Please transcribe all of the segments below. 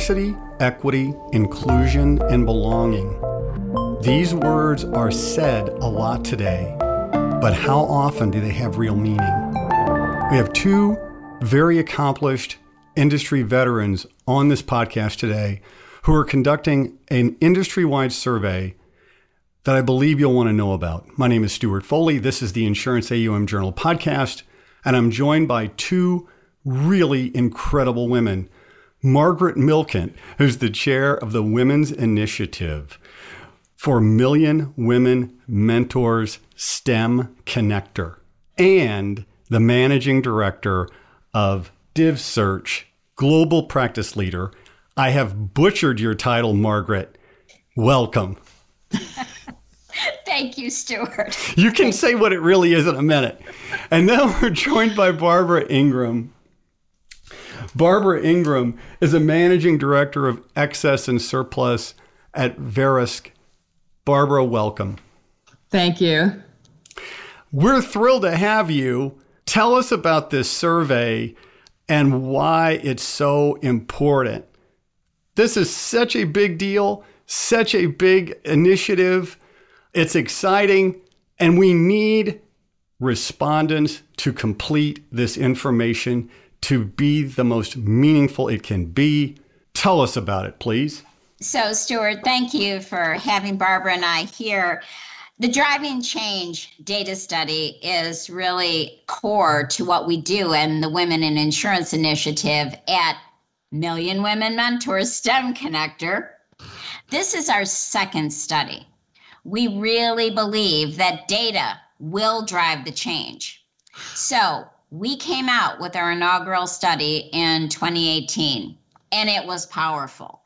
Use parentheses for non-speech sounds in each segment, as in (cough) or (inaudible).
diversity, equity, inclusion, and belonging. These words are said a lot today, but how often do they have real meaning? We have two very accomplished industry veterans on this podcast today who are conducting an industry wide survey that I believe you'll want to know about. My name is Stewart Foley. This is the Insurance AUM Journal podcast, and I'm joined by two really incredible women. Margaret Milkint, who's the chair of the Women's Initiative for Million Women Mentors STEM Connector, and the managing director of DivSearch, global practice leader. I have butchered your title, Margaret. Welcome. (laughs) Thank you, Stewart. You can say what it really is in a minute. And then we're joined by Barbara Ingram. Barbara Ingram is a managing director of excess and surplus at Verisk. Barbara, welcome. Thank you. We're thrilled to have you. Tell us about this survey and why it's so important. This is such a big deal, such a big initiative. It's exciting, and we need respondents to complete this information to be the most meaningful it can be. Tell us about it, please. So, Stewart, thank you for having Barbara and I here. The driving change data study is really core to what we do in the Women in Insurance Initiative at Million Women Mentors STEM Connector. This is our second study. We really believe that data will drive the change. So, we came out with our inaugural study in 2018, and it was powerful.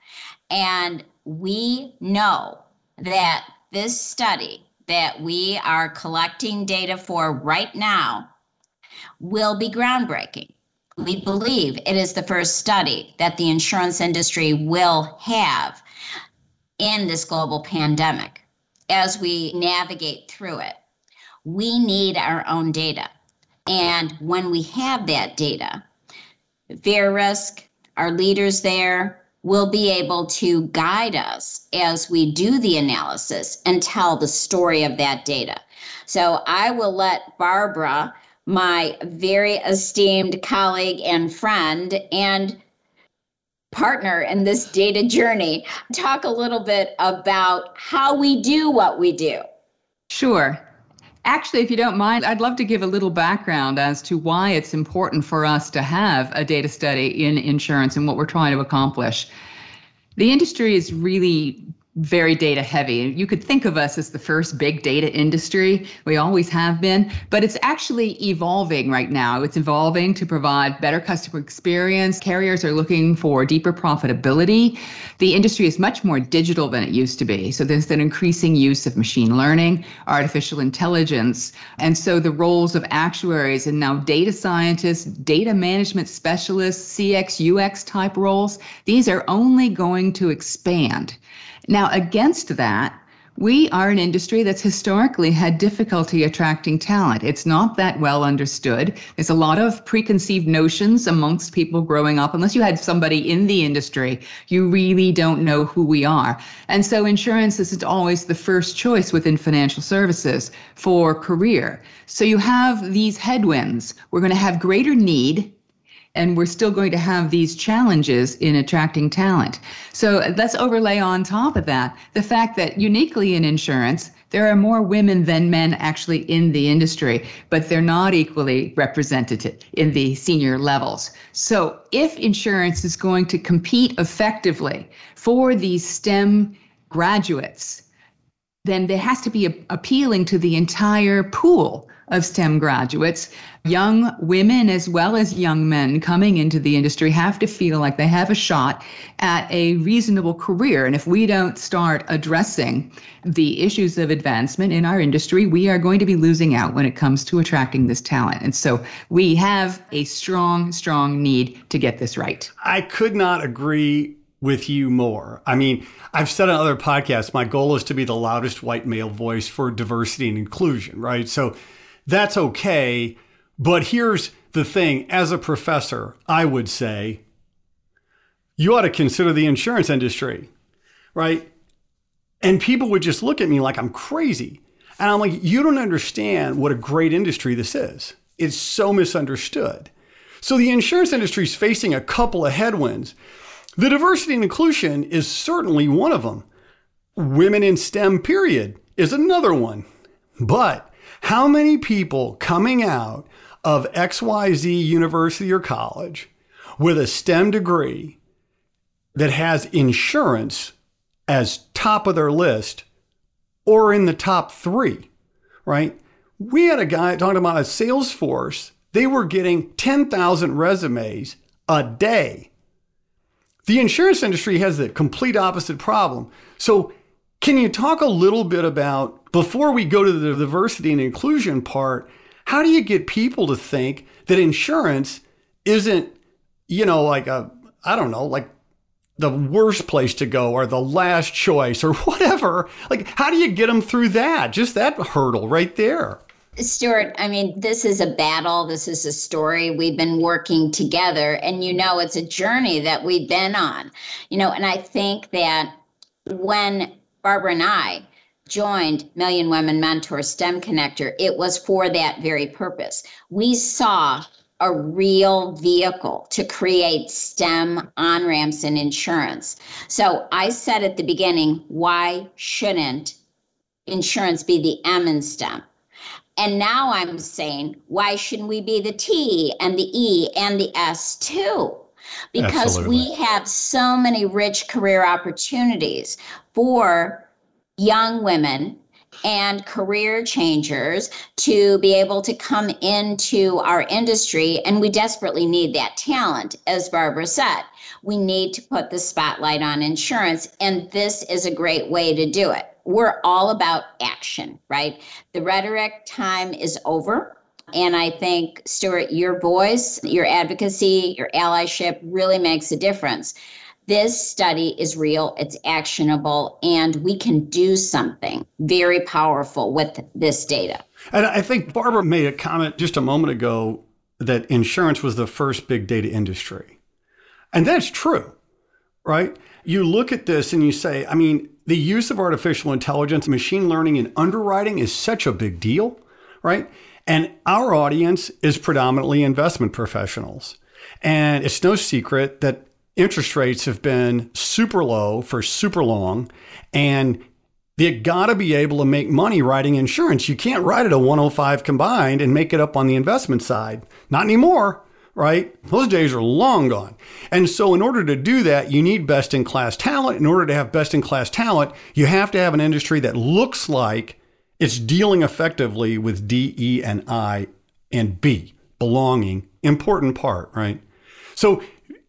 And we know that this study that we are collecting data for right now will be groundbreaking. We believe it is the first study that the insurance industry will have in this global pandemic as we navigate through it. We need our own data. And when we have that data, Verisk, our leaders there, will be able to guide us as we do the analysis and tell the story of that data. So I will let Barbara, my very esteemed colleague and friend, and partner in this data journey, talk a little bit about how we do what we do. Sure. Actually, if you don't mind, I'd love to give a little background as to why it's important for us to have a data study in insurance and what we're trying to accomplish. The industry is really very data heavy. You could think of us as the first big data industry. We always have been, but it's actually evolving right now. It's evolving to provide better customer experience. Carriers are looking for deeper profitability. The industry is much more digital than it used to be. So there's an increasing use of machine learning, artificial intelligence. And so the roles of actuaries and now data scientists, data management specialists, CX, UX type roles, these are only going to expand. Now, against that, we are an industry that's historically had difficulty attracting talent. It's not that well understood. There's a lot of preconceived notions amongst people growing up. Unless you had somebody in the industry, you really don't know who we are. And so insurance isn't always the first choice within financial services for career. So you have these headwinds. We're going to have greater need and we're still going to have these challenges in attracting talent. So let's overlay on top of that the fact that uniquely in insurance, there are more women than men actually in the industry, but they're not equally represented in the senior levels. So if insurance is going to compete effectively for these STEM graduates, then there has to be a, appealing to the entire pool of STEM graduates. Young women as well as young men coming into the industry have to feel like they have a shot at a reasonable career. And if we don't start addressing the issues of advancement in our industry, we are going to be losing out when it comes to attracting this talent. And so we have a strong, strong need to get this right. I could not agree with you more. I mean, I've said on other podcasts, my goal is to be the loudest white male voice for diversity and inclusion, right? So that's okay. But here's the thing as a professor, I would say you ought to consider the insurance industry, right? And people would just look at me like I'm crazy. And I'm like, you don't understand what a great industry this is. It's so misunderstood. So the insurance industry is facing a couple of headwinds. The diversity and inclusion is certainly one of them. Women in STEM, period, is another one. But how many people coming out of XYZ university or college with a STEM degree that has insurance as top of their list or in the top three, right? We had a guy talking about a Salesforce. They were getting 10,000 resumes a day. The insurance industry has the complete opposite problem. So, can you talk a little bit about, before we go to the diversity and inclusion part, how do you get people to think that insurance isn't, you know, like a, I don't know, like the worst place to go or the last choice or (laughs) whatever. Like, how do you get them through that? Just that hurdle right there. Stewart, I mean, this is a battle. This is a story. We've been working together, and you know, it's a journey that we've been on. You know, and I think that when Barbara and I joined Million Women Mentor STEM Connector, it was for that very purpose. We saw a real vehicle to create STEM on ramps in insurance. So I said at the beginning, why shouldn't insurance be the M in STEM? And now I'm saying, why shouldn't we be the T and the E and the S too? Because Absolutely. we have so many rich career opportunities for young women and career changers to be able to come into our industry. And we desperately need that talent, as Barbara said. We need to put the spotlight on insurance, and this is a great way to do it. We're all about action, right? The rhetoric time is over. And I think, Stewart, your voice, your advocacy, your allyship really makes a difference this study is real, it's actionable, and we can do something very powerful with this data. And I think Barbara made a comment just a moment ago that insurance was the first big data industry. And that's true, right? You look at this and you say, I mean, the use of artificial intelligence, machine learning, and underwriting is such a big deal, right? And our audience is predominantly investment professionals. And it's no secret that interest rates have been super low for super long and you got to be able to make money writing insurance. You can't write it a 105 combined and make it up on the investment side. Not anymore, right? Those days are long gone. And so, in order to do that, you need best in class talent. In order to have best in class talent, you have to have an industry that looks like it's dealing effectively with D, E, and I and B, belonging, important part, right? So,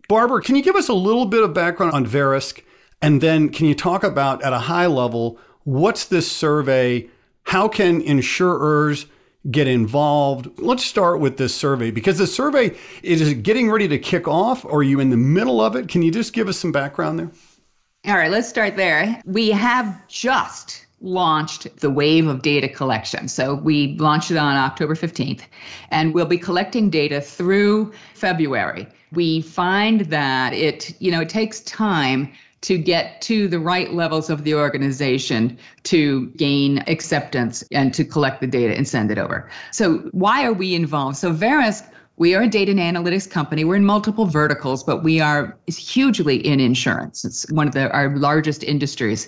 Barbara, can you give us a little bit of background on Verisk? And then can you talk about, at a high level, what's this survey? How can insurers get involved? Let's start with this survey because the survey is getting ready to kick off. Or are you in the middle of it? Can you just give us some background there? All right, let's start there. We have just launched the wave of data collection. So we launched it on October 15th, and we'll be collecting data through February we find that it, you know, it takes time to get to the right levels of the organization to gain acceptance and to collect the data and send it over. So why are we involved? So Verisk we are a data and analytics company. We're in multiple verticals, but we are hugely in insurance. It's one of the, our largest industries.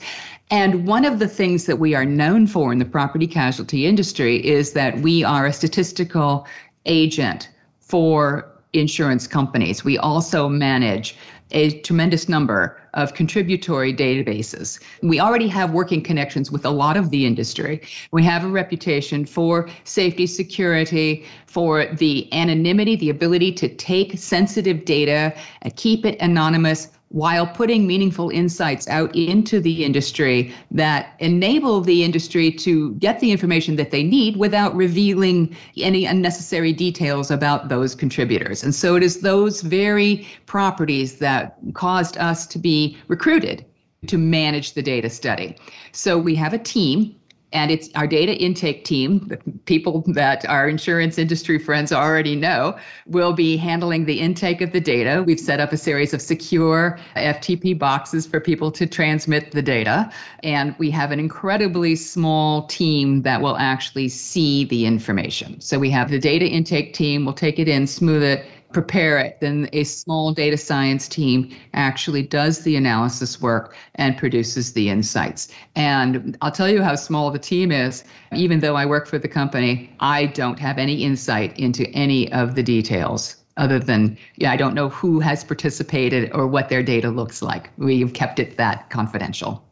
And one of the things that we are known for in the property casualty industry is that we are a statistical agent for insurance companies. We also manage a tremendous number of contributory databases. We already have working connections with a lot of the industry. We have a reputation for safety, security, for the anonymity, the ability to take sensitive data and keep it anonymous while putting meaningful insights out into the industry that enable the industry to get the information that they need without revealing any unnecessary details about those contributors. And so it is those very properties that caused us to be recruited to manage the data study. So we have a team And it's our data intake team, the people that our insurance industry friends already know, will be handling the intake of the data. We've set up a series of secure FTP boxes for people to transmit the data. And we have an incredibly small team that will actually see the information. So we have the data intake team, will take it in, smooth it, prepare it, then a small data science team actually does the analysis work and produces the insights. And I'll tell you how small the team is. Even though I work for the company, I don't have any insight into any of the details other than yeah, I don't know who has participated or what their data looks like. We've kept it that confidential.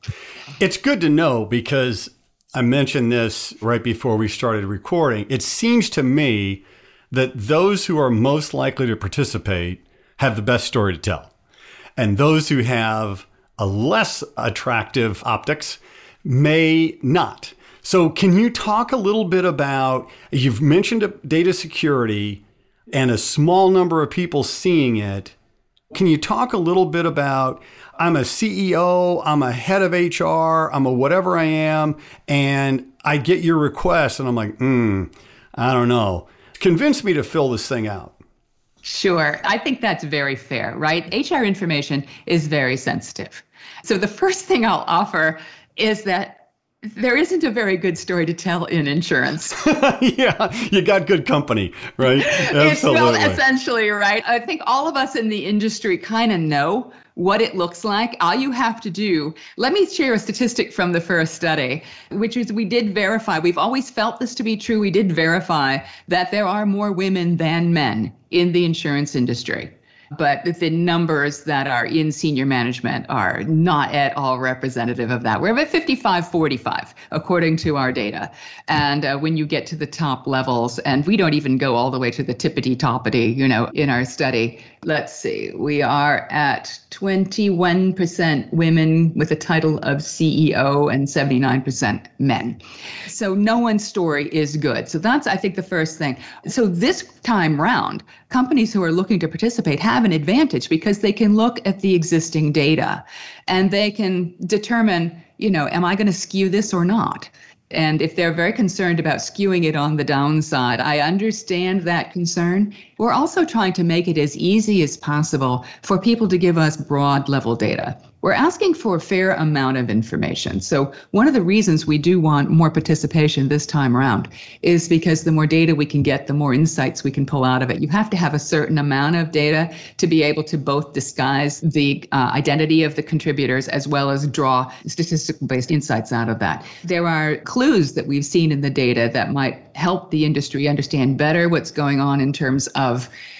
It's good to know because I mentioned this right before we started recording. It seems to me that those who are most likely to participate have the best story to tell. And those who have a less attractive optics may not. So, can you talk a little bit about? You've mentioned data security and a small number of people seeing it. Can you talk a little bit about? I'm a CEO, I'm a head of HR, I'm a whatever I am, and I get your request, and I'm like, hmm, I don't know. Convince me to fill this thing out. Sure. I think that's very fair, right? HR information is very sensitive. So the first thing I'll offer is that there isn't a very good story to tell in insurance. (laughs) yeah, you got good company, right? Absolutely. well, essentially, right? I think all of us in the industry kind of know what it looks like. All you have to do, let me share a statistic from the first study, which is we did verify, we've always felt this to be true. We did verify that there are more women than men in the insurance industry but the numbers that are in senior management are not at all representative of that. We're about 55 45, according to our data. And uh, when you get to the top levels, and we don't even go all the way to the tippity toppity, you know, in our study, let's see, we are at 21% women with a title of CEO and 79% men. So no one's story is good. So that's, I think, the first thing. So this time round, companies who are looking to participate have an advantage because they can look at the existing data and they can determine, you know, am I going to skew this or not? And if they're very concerned about skewing it on the downside, I understand that concern. We're also trying to make it as easy as possible for people to give us broad level data we're asking for a fair amount of information. So, one of the reasons we do want more participation this time around is because the more data we can get, the more insights we can pull out of it. You have to have a certain amount of data to be able to both disguise the uh, identity of the contributors as well as draw statistical based insights out of that. There are clues that we've seen in the data that might help the industry understand better what's going on in terms of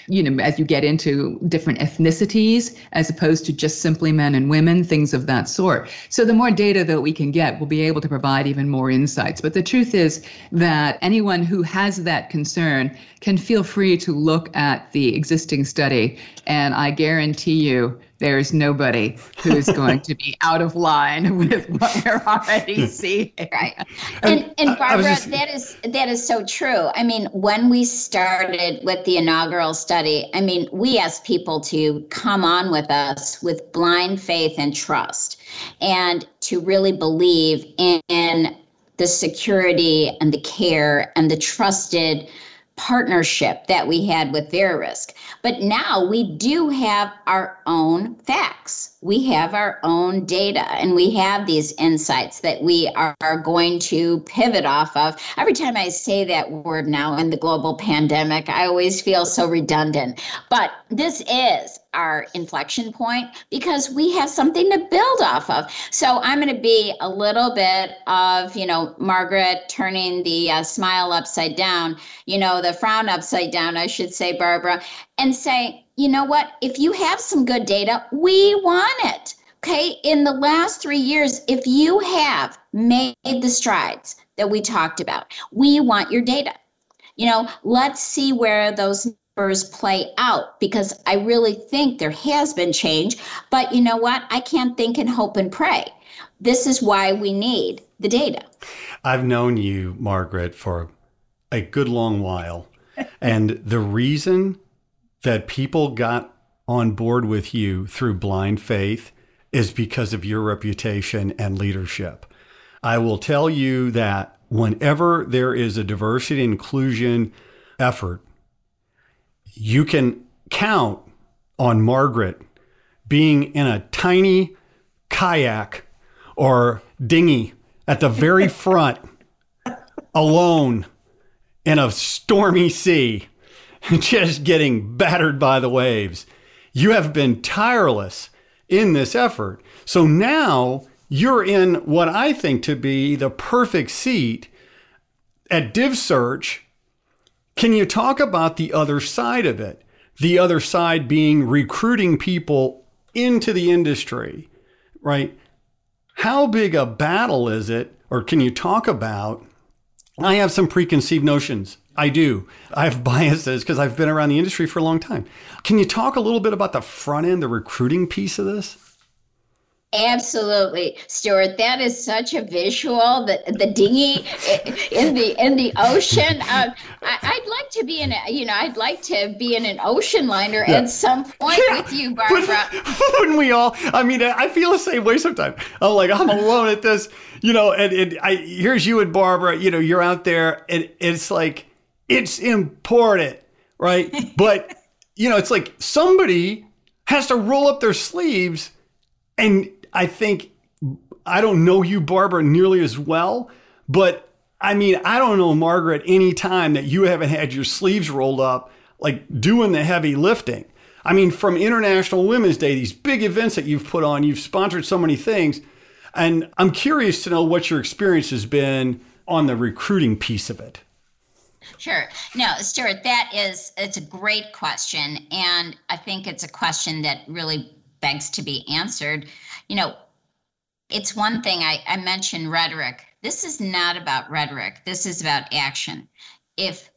you know, as you get into different ethnicities as opposed to just simply men and women, things of that sort. So the more data that we can get, we'll be able to provide even more insights. But the truth is that anyone who has that concern can feel free to look at the existing study. And I guarantee you, there's nobody who's going to be out of line with what we're already (laughs) seeing. Right. And, and Barbara, just... that is that is so true. I mean, when we started with the inaugural study, I mean, we asked people to come on with us with blind faith and trust and to really believe in, in the security and the care and the trusted partnership that we had with Verisk. But now we do have our own facts. We have our own data and we have these insights that we are, going to pivot off of. Every time I say that word now in the global pandemic, I always feel so redundant. But this is our inflection point because we have something to build off of. So I'm going to be a little bit of, you know, Margaret turning the uh, smile upside down, you know, the frown upside down, I should say, Barbara, and say, you know what? If you have some good data, we want it. Okay. In the last three years, if you have made the strides that we talked about, we want your data. You know, let's see where those numbers play out because I really think there has been change. But you know what? I can't think and hope and pray. This is why we need the data. I've known you, Margaret, for a good long while. and the reason that people got on board with you through blind faith is because of your reputation and leadership. I will tell you that whenever there is a diversity inclusion effort, you can count on Margaret being in a tiny kayak or dinghy at the very (laughs) front, alone in a stormy sea, (laughs) just getting battered by the waves. You have been tireless in this effort. So now you're in what I think to be the perfect seat at DivSearch. Can you talk about the other side of it? The other side being recruiting people into the industry, right? How big a battle is it, or can you talk about? I have some preconceived notions. I do. I have (laughs) biases because I've been around the industry for a long time. Can you talk a little bit about the front end, the recruiting piece of this? Absolutely, Stewart. That is such a visual. The the dinghy in the in the ocean. (laughs) Um, I, would like to be in a, you know, I'd like to be in an ocean liner yeah. at some point yeah. with you, Barbara. (laughs) Wouldn't we all? I mean, I feel the same way sometimes. I'm like, I'm alone at this, you know, and, and I here's you and Barbara. You know, you're out there, and it's like it's important, right? (laughs) but you know, it's like somebody has to roll up their sleeves and I think I don't know you, Barbara, nearly as well, but I mean, I don't know Margaret any time that you haven't had your sleeves rolled up, like doing the heavy lifting. I mean, from International Women's Day, these big events that you've put on, you've sponsored so many things. And I'm curious to know what your experience has been on the recruiting piece of it. Sure. No, Stewart, that is it's a great question. And I think it's a question that really begs to be answered you know, it's one thing I, I mentioned rhetoric. This is not about rhetoric. This is about action. If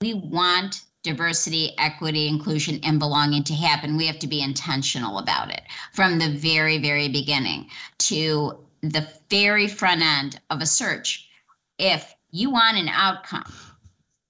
we want diversity, equity, inclusion, and belonging to happen, we have to be intentional about it from the very, very beginning to the very front end of a search. If you want an outcome,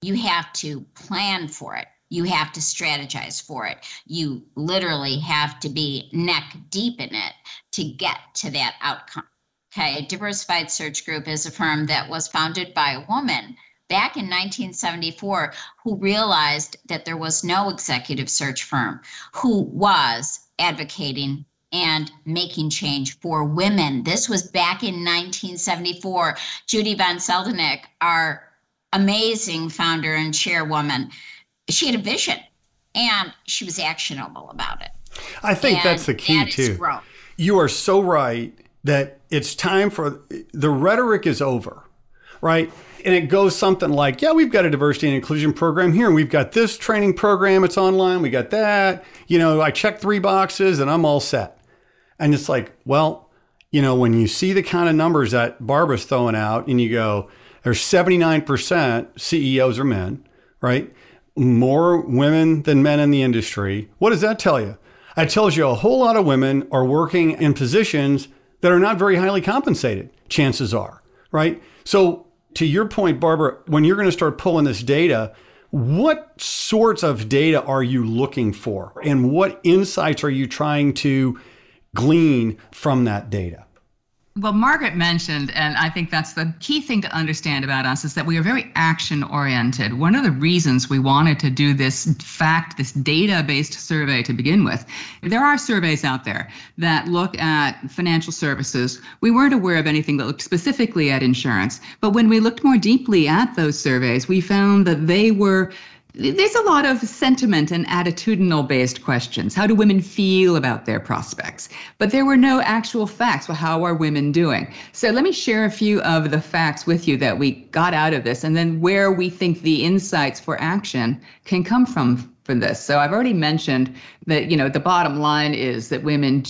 you have to plan for it. You have to strategize for it. You literally have to be neck deep in it to get to that outcome. Okay, Diversified Search Group is a firm that was founded by a woman back in 1974 who realized that there was no executive search firm who was advocating and making change for women. This was back in 1974. Judy von Seldeneck, our amazing founder and chairwoman, she had a vision and she was actionable about it. I think and that's the key that too. You are so right that it's time for the rhetoric is over, right? And it goes something like, yeah, we've got a diversity and inclusion program here, and we've got this training program, it's online, we got that. You know, I check three boxes and I'm all set. And it's like, well, you know, when you see the kind of numbers that Barbara's throwing out and you go, there's 79% CEOs are men, right? more women than men in the industry. What does that tell you? It tells you a whole lot of women are working in positions that are not very highly compensated, chances are, right? So, to your point, Barbara, when you're going to start pulling this data, what sorts of data are you looking for? And what insights are you trying to glean from that data? Well, Margaret mentioned, and I think that's the key thing to understand about us, is that we are very action oriented. One of the reasons we wanted to do this fact, this data based survey to begin with, there are surveys out there that look at financial services. We weren't aware of anything that looked specifically at insurance, but when we looked more deeply at those surveys, we found that they were there's a lot of sentiment and attitudinal based questions. How do women feel about their prospects? But there were no actual facts. Well, how are women doing? So let me share a few of the facts with you that we got out of this and then where we think the insights for action can come from from this. So I've already mentioned that, you know, the bottom line is that women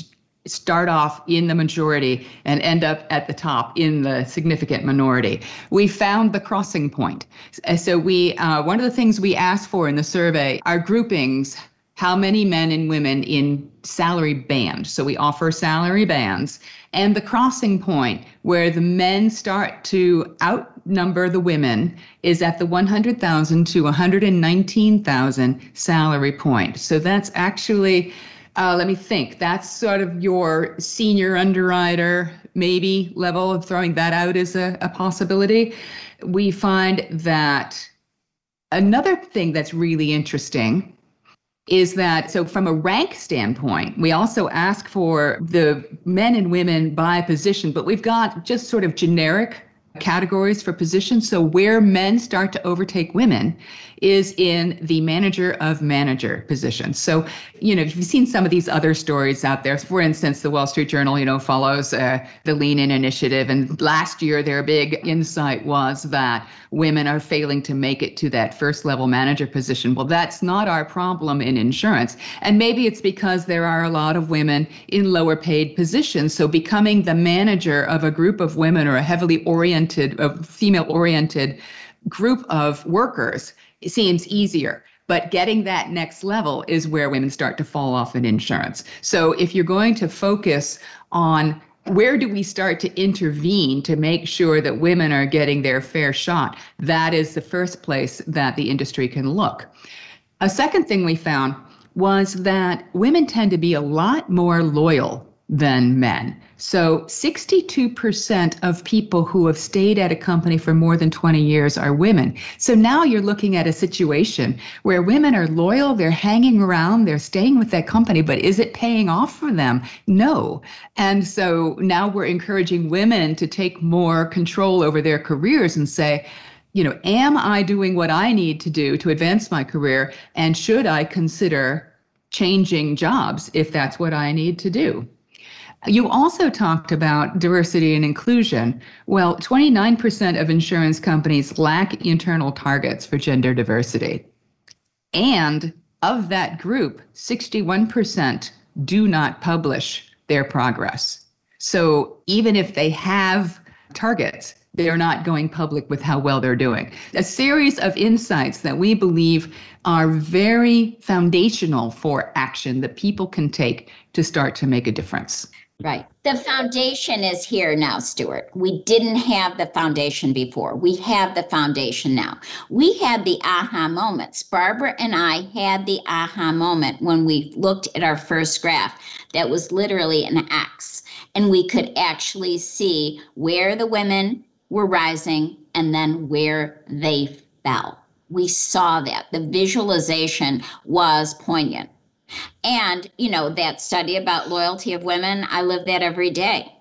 start off in the majority and end up at the top in the significant minority. We found the crossing point. So we uh, one of the things we asked for in the survey are groupings. How many men and women in salary band? So we offer salary bands and the crossing point where the men start to outnumber the women is at the 100,000 to 119,000 salary point. So that's actually Uh, let me think. That's sort of your senior underwriter, maybe level of throwing that out as a, a possibility. We find that another thing that's really interesting is that so from a rank standpoint we also ask for the men and women by position but we've got just sort of generic categories for positions. So where men start to overtake women is in the manager of manager position. So, you know, if you've seen some of these other stories out there, for instance, the Wall Street Journal, you know, follows uh, the Lean In Initiative. And last year, their big insight was that women are failing to make it to that first level manager position. Well, that's not our problem in insurance. And maybe it's because there are a lot of women in lower paid positions. So becoming the manager of a group of women or a heavily oriented, female oriented group of workers seems easier. But getting that next level is where women start to fall off in insurance. So if you're going to focus on where do we start to intervene to make sure that women are getting their fair shot? That is the first place that the industry can look. A second thing we found was that women tend to be a lot more loyal than men. So 62% of people who have stayed at a company for more than 20 years are women. So now you're looking at a situation where women are loyal, they're hanging around, they're staying with that company, but is it paying off for them? No. And so now we're encouraging women to take more control over their careers and say, you know, am I doing what I need to do to advance my career? And should I consider changing jobs if that's what I need to do? You also talked about diversity and inclusion. Well, 29% of insurance companies lack internal targets for gender diversity. And of that group, 61% do not publish their progress. So even if they have targets, they're not going public with how well they're doing. A series of insights that we believe are very foundational for action that people can take to start to make a difference. Right. The foundation is here now, Stewart. We didn't have the foundation before. We have the foundation now. We had the aha moments. Barbara and I had the aha moment when we looked at our first graph that was literally an X. And we could actually see where the women were rising and then where they fell. We saw that. The visualization was poignant. And, you know, that study about loyalty of women, I live that every day.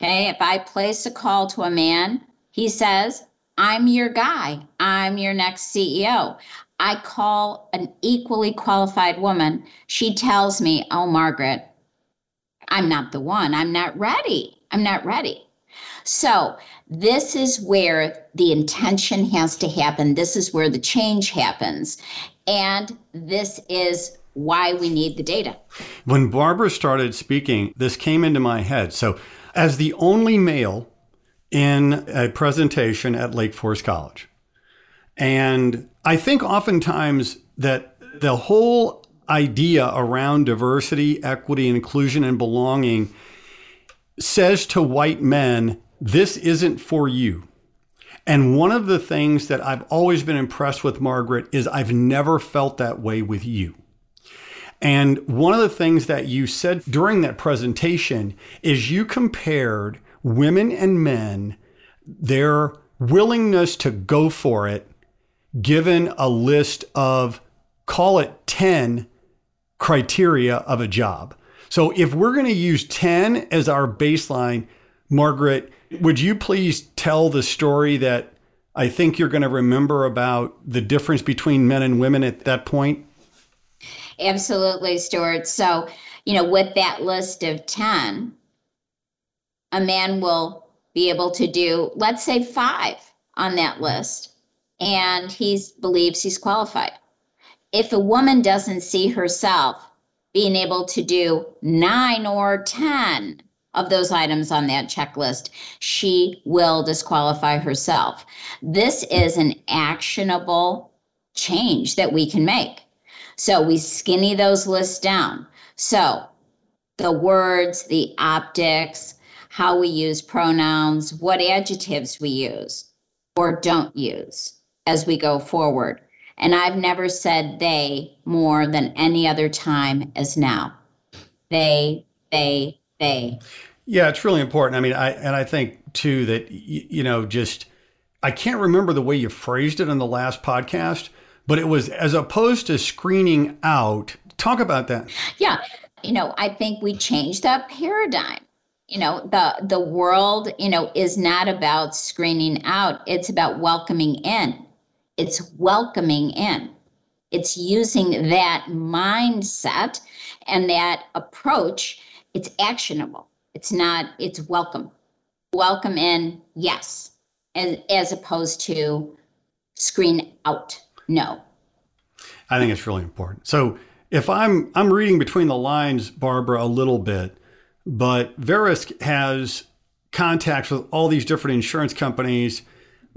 Okay. If I place a call to a man, he says, I'm your guy, I'm your next CEO. I call an equally qualified woman. She tells me, Oh, Margaret, I'm not the one. I'm not ready. I'm not ready. So, this is where the intention has to happen. This is where the change happens. And this is why we need the data. When Barbara started speaking, this came into my head. So, as the only male in a presentation at Lake Forest College, and I think oftentimes that the whole idea around diversity, equity, inclusion, and belonging says to white men, this isn't for you. And one of the things that I've always been impressed with, Margaret, is I've never felt that way with you. And one of the things that you said during that presentation is you compared women and men, their willingness to go for it, given a list of, call it 10 criteria of a job. So if we're going to use 10 as our baseline, Margaret, would you please tell the story that I think you're going to remember about the difference between men and women at that point? Absolutely, Stewart. So, you know, with that list of 10, a man will be able to do, let's say, five on that list, and he believes he's qualified. If a woman doesn't see herself being able to do nine or 10 of those items on that checklist, she will disqualify herself. This is an actionable change that we can make. So we skinny those lists down. So the words, the optics, how we use pronouns, what adjectives we use or don't use as we go forward. And I've never said they more than any other time as now. they, they, they. Yeah, it's really important. I mean, I and I think too that you know just I can't remember the way you phrased it in the last podcast, but it was as opposed to screening out. Talk about that. Yeah, you know, I think we changed that paradigm. You know, the the world, you know, is not about screening out. It's about welcoming in. It's welcoming in. It's using that mindset and that approach. It's actionable. It's not, it's welcome. Welcome in, yes, as, as opposed to screen out, no. I think it's really important. So if I'm I'm reading between the lines, Barbara, a little bit, but Verisk has contacts with all these different insurance companies,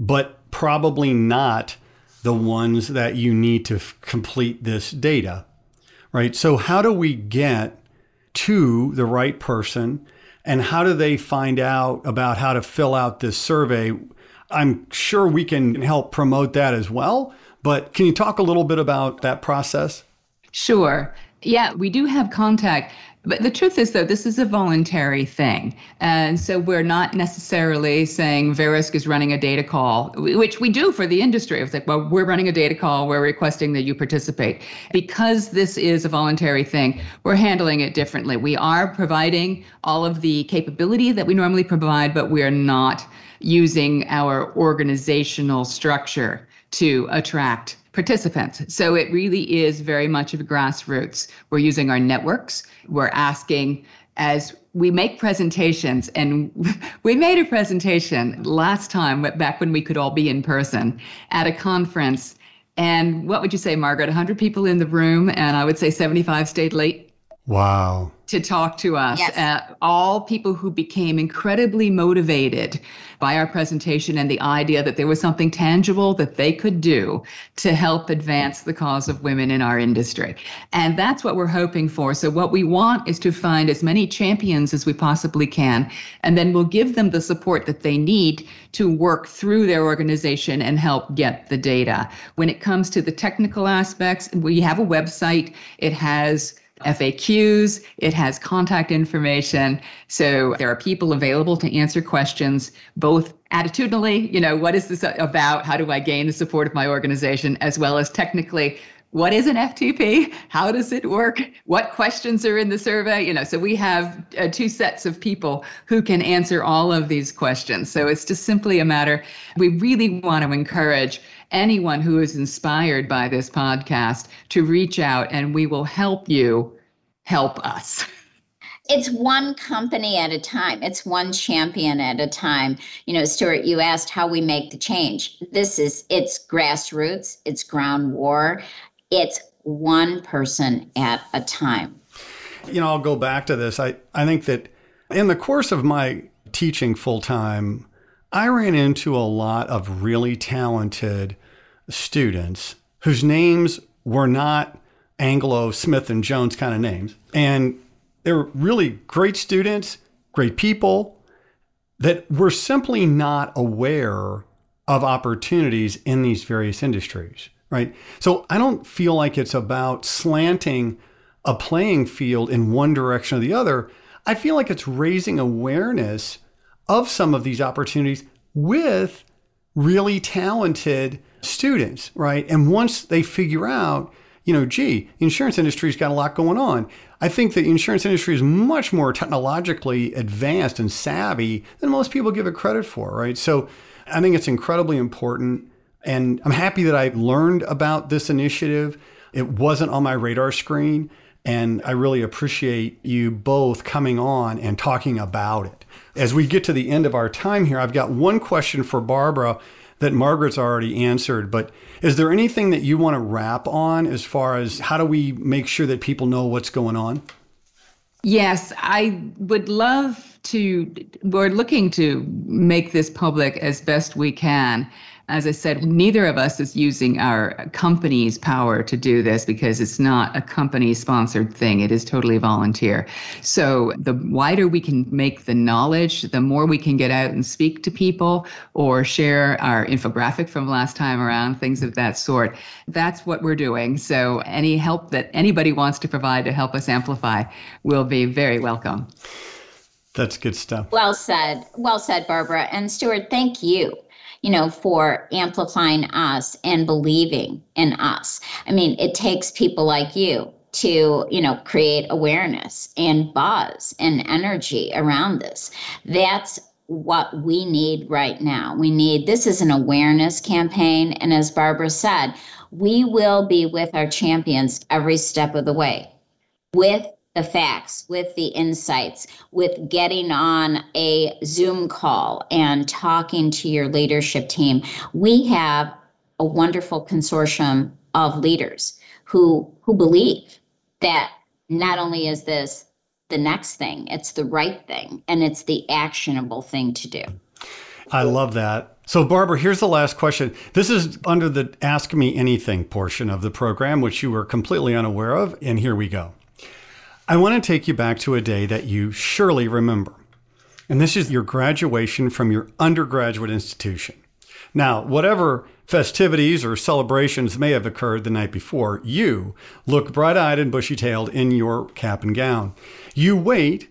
but probably not the ones that you need to f- complete this data, right? So how do we get to the right person, and how do they find out about how to fill out this survey? I'm sure we can help promote that as well. But can you talk a little bit about that process? Sure. Yeah, we do have contact. But the truth is, though, this is a voluntary thing. And so we're not necessarily saying Verisk is running a data call, which we do for the industry. It's like, well, we're running a data call, we're requesting that you participate. Because this is a voluntary thing, we're handling it differently. We are providing all of the capability that we normally provide, but we're not using our organizational structure to attract participants. So it really is very much of a grassroots. We're using our networks. We're asking as we make presentations, and (laughs) we made a presentation last time, back when we could all be in person at a conference. And what would you say, Margaret? 100 people in the room, and I would say 75 stayed late. Wow. To talk to us. Yes. Uh, all people who became incredibly motivated by our presentation and the idea that there was something tangible that they could do to help advance the cause of women in our industry. And that's what we're hoping for. So, what we want is to find as many champions as we possibly can, and then we'll give them the support that they need to work through their organization and help get the data. When it comes to the technical aspects, we have a website, it has FAQs, it has contact information. So there are people available to answer questions, both attitudinally, you know, what is this about? How do I gain the support of my organization? As well as technically, what is an FTP? How does it work? What questions are in the survey? You know, so we have uh, two sets of people who can answer all of these questions. So it's just simply a matter, we really want to encourage anyone who is inspired by this podcast to reach out and we will help you help us. It's one company at a time. It's one champion at a time. You know, Stewart, you asked how we make the change. This is it's grassroots, it's ground war, it's one person at a time. You know, I'll go back to this. I, I think that in the course of my teaching full time, I ran into a lot of really talented students whose names were not Anglo, Smith, and Jones kind of names. And they were really great students, great people that were simply not aware of opportunities in these various industries, right? So I don't feel like it's about slanting a playing field in one direction or the other. I feel like it's raising awareness of some of these opportunities with really talented students, right? And once they figure out, you know, gee, insurance industry's got a lot going on. I think the insurance industry is much more technologically advanced and savvy than most people give it credit for, right? So I think it's incredibly important. And I'm happy that I learned about this initiative. It wasn't on my radar screen. And I really appreciate you both coming on and talking about it. As we get to the end of our time here, I've got one question for Barbara that Margaret's already answered. But is there anything that you want to wrap on as far as how do we make sure that people know what's going on? Yes, I would love to. We're looking to make this public as best we can. as I said, neither of us is using our company's power to do this because it's not a company sponsored thing. It is totally volunteer. So the wider we can make the knowledge, the more we can get out and speak to people or share our infographic from last time around, things of that sort. That's what we're doing. So any help that anybody wants to provide to help us amplify will be very welcome. That's good stuff. Well said. Well said, Barbara. And Stewart, thank you you know, for amplifying us and believing in us. I mean, it takes people like you to, you know, create awareness and buzz and energy around this. That's what we need right now. We need this is an awareness campaign. And as Barbara said, we will be with our champions every step of the way with the facts, with the insights, with getting on a Zoom call and talking to your leadership team. We have a wonderful consortium of leaders who who believe that not only is this the next thing, it's the right thing and it's the actionable thing to do. I love that. So, Barbara, here's the last question. This is under the Ask Me Anything portion of the program, which you were completely unaware of. And here we go. I want to take you back to a day that you surely remember. And this is your graduation from your undergraduate institution. Now, whatever festivities or celebrations may have occurred the night before, you look bright eyed and bushy tailed in your cap and gown. You wait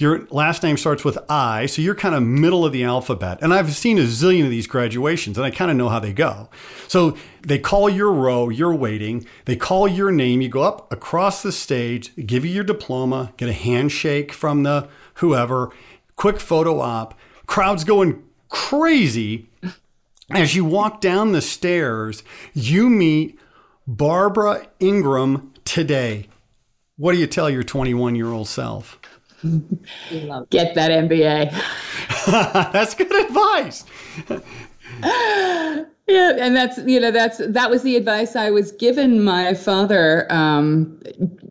your last name starts with I, so you're kind of middle of the alphabet. And I've seen a zillion of these graduations and I kind of know how they go. So they call your row, you're waiting. They call your name, you go up across the stage, give you your diploma, get a handshake from the whoever, quick photo op. Crowd's going crazy. As you walk down the stairs, you meet Barbara Ingram today. What do you tell your 21 year old self? (laughs) Get that MBA. (laughs) that's good advice. (laughs) yeah, and that's you know that's that was the advice I was given. My father, um,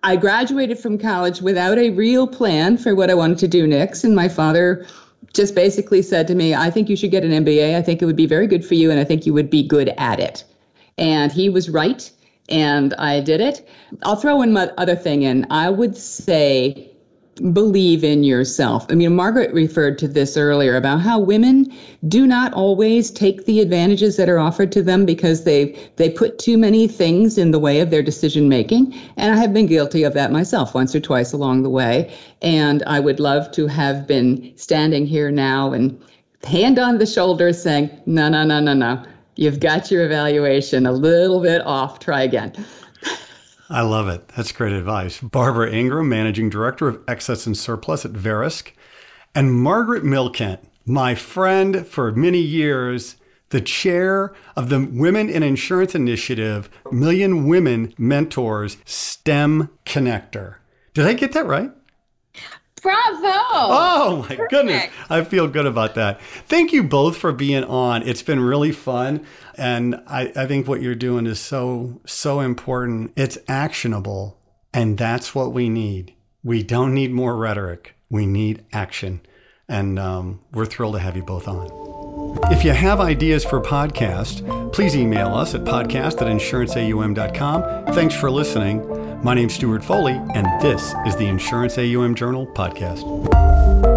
I graduated from college without a real plan for what I wanted to do next, and my father just basically said to me, "I think you should get an MBA. I think it would be very good for you, and I think you would be good at it." And he was right, and I did it. I'll throw one other thing in. I would say believe in yourself. I mean, Margaret referred to this earlier about how women do not always take the advantages that are offered to them because they they put too many things in the way of their decision making. And I have been guilty of that myself once or twice along the way. And I would love to have been standing here now and hand on the shoulder saying, no, no, no, no, no. You've got your evaluation a little bit off. Try again. I love it. That's great advice. Barbara Ingram, Managing Director of Excess and Surplus at Verisk, and Margaret Milkint, my friend for many years, the chair of the Women in Insurance Initiative, Million Women Mentors STEM Connector. Did I get that right? Bravo. Oh my Perfect. goodness. I feel good about that. Thank you both for being on. It's been really fun. And I, I think what you're doing is so, so important. It's actionable. And that's what we need. We don't need more rhetoric. We need action. And um, we're thrilled to have you both on. If you have ideas for podcast, please email us at podcast at insuranceaum.com. Thanks for listening. My name's Stewart Foley, and this is the Insurance AUM Journal podcast.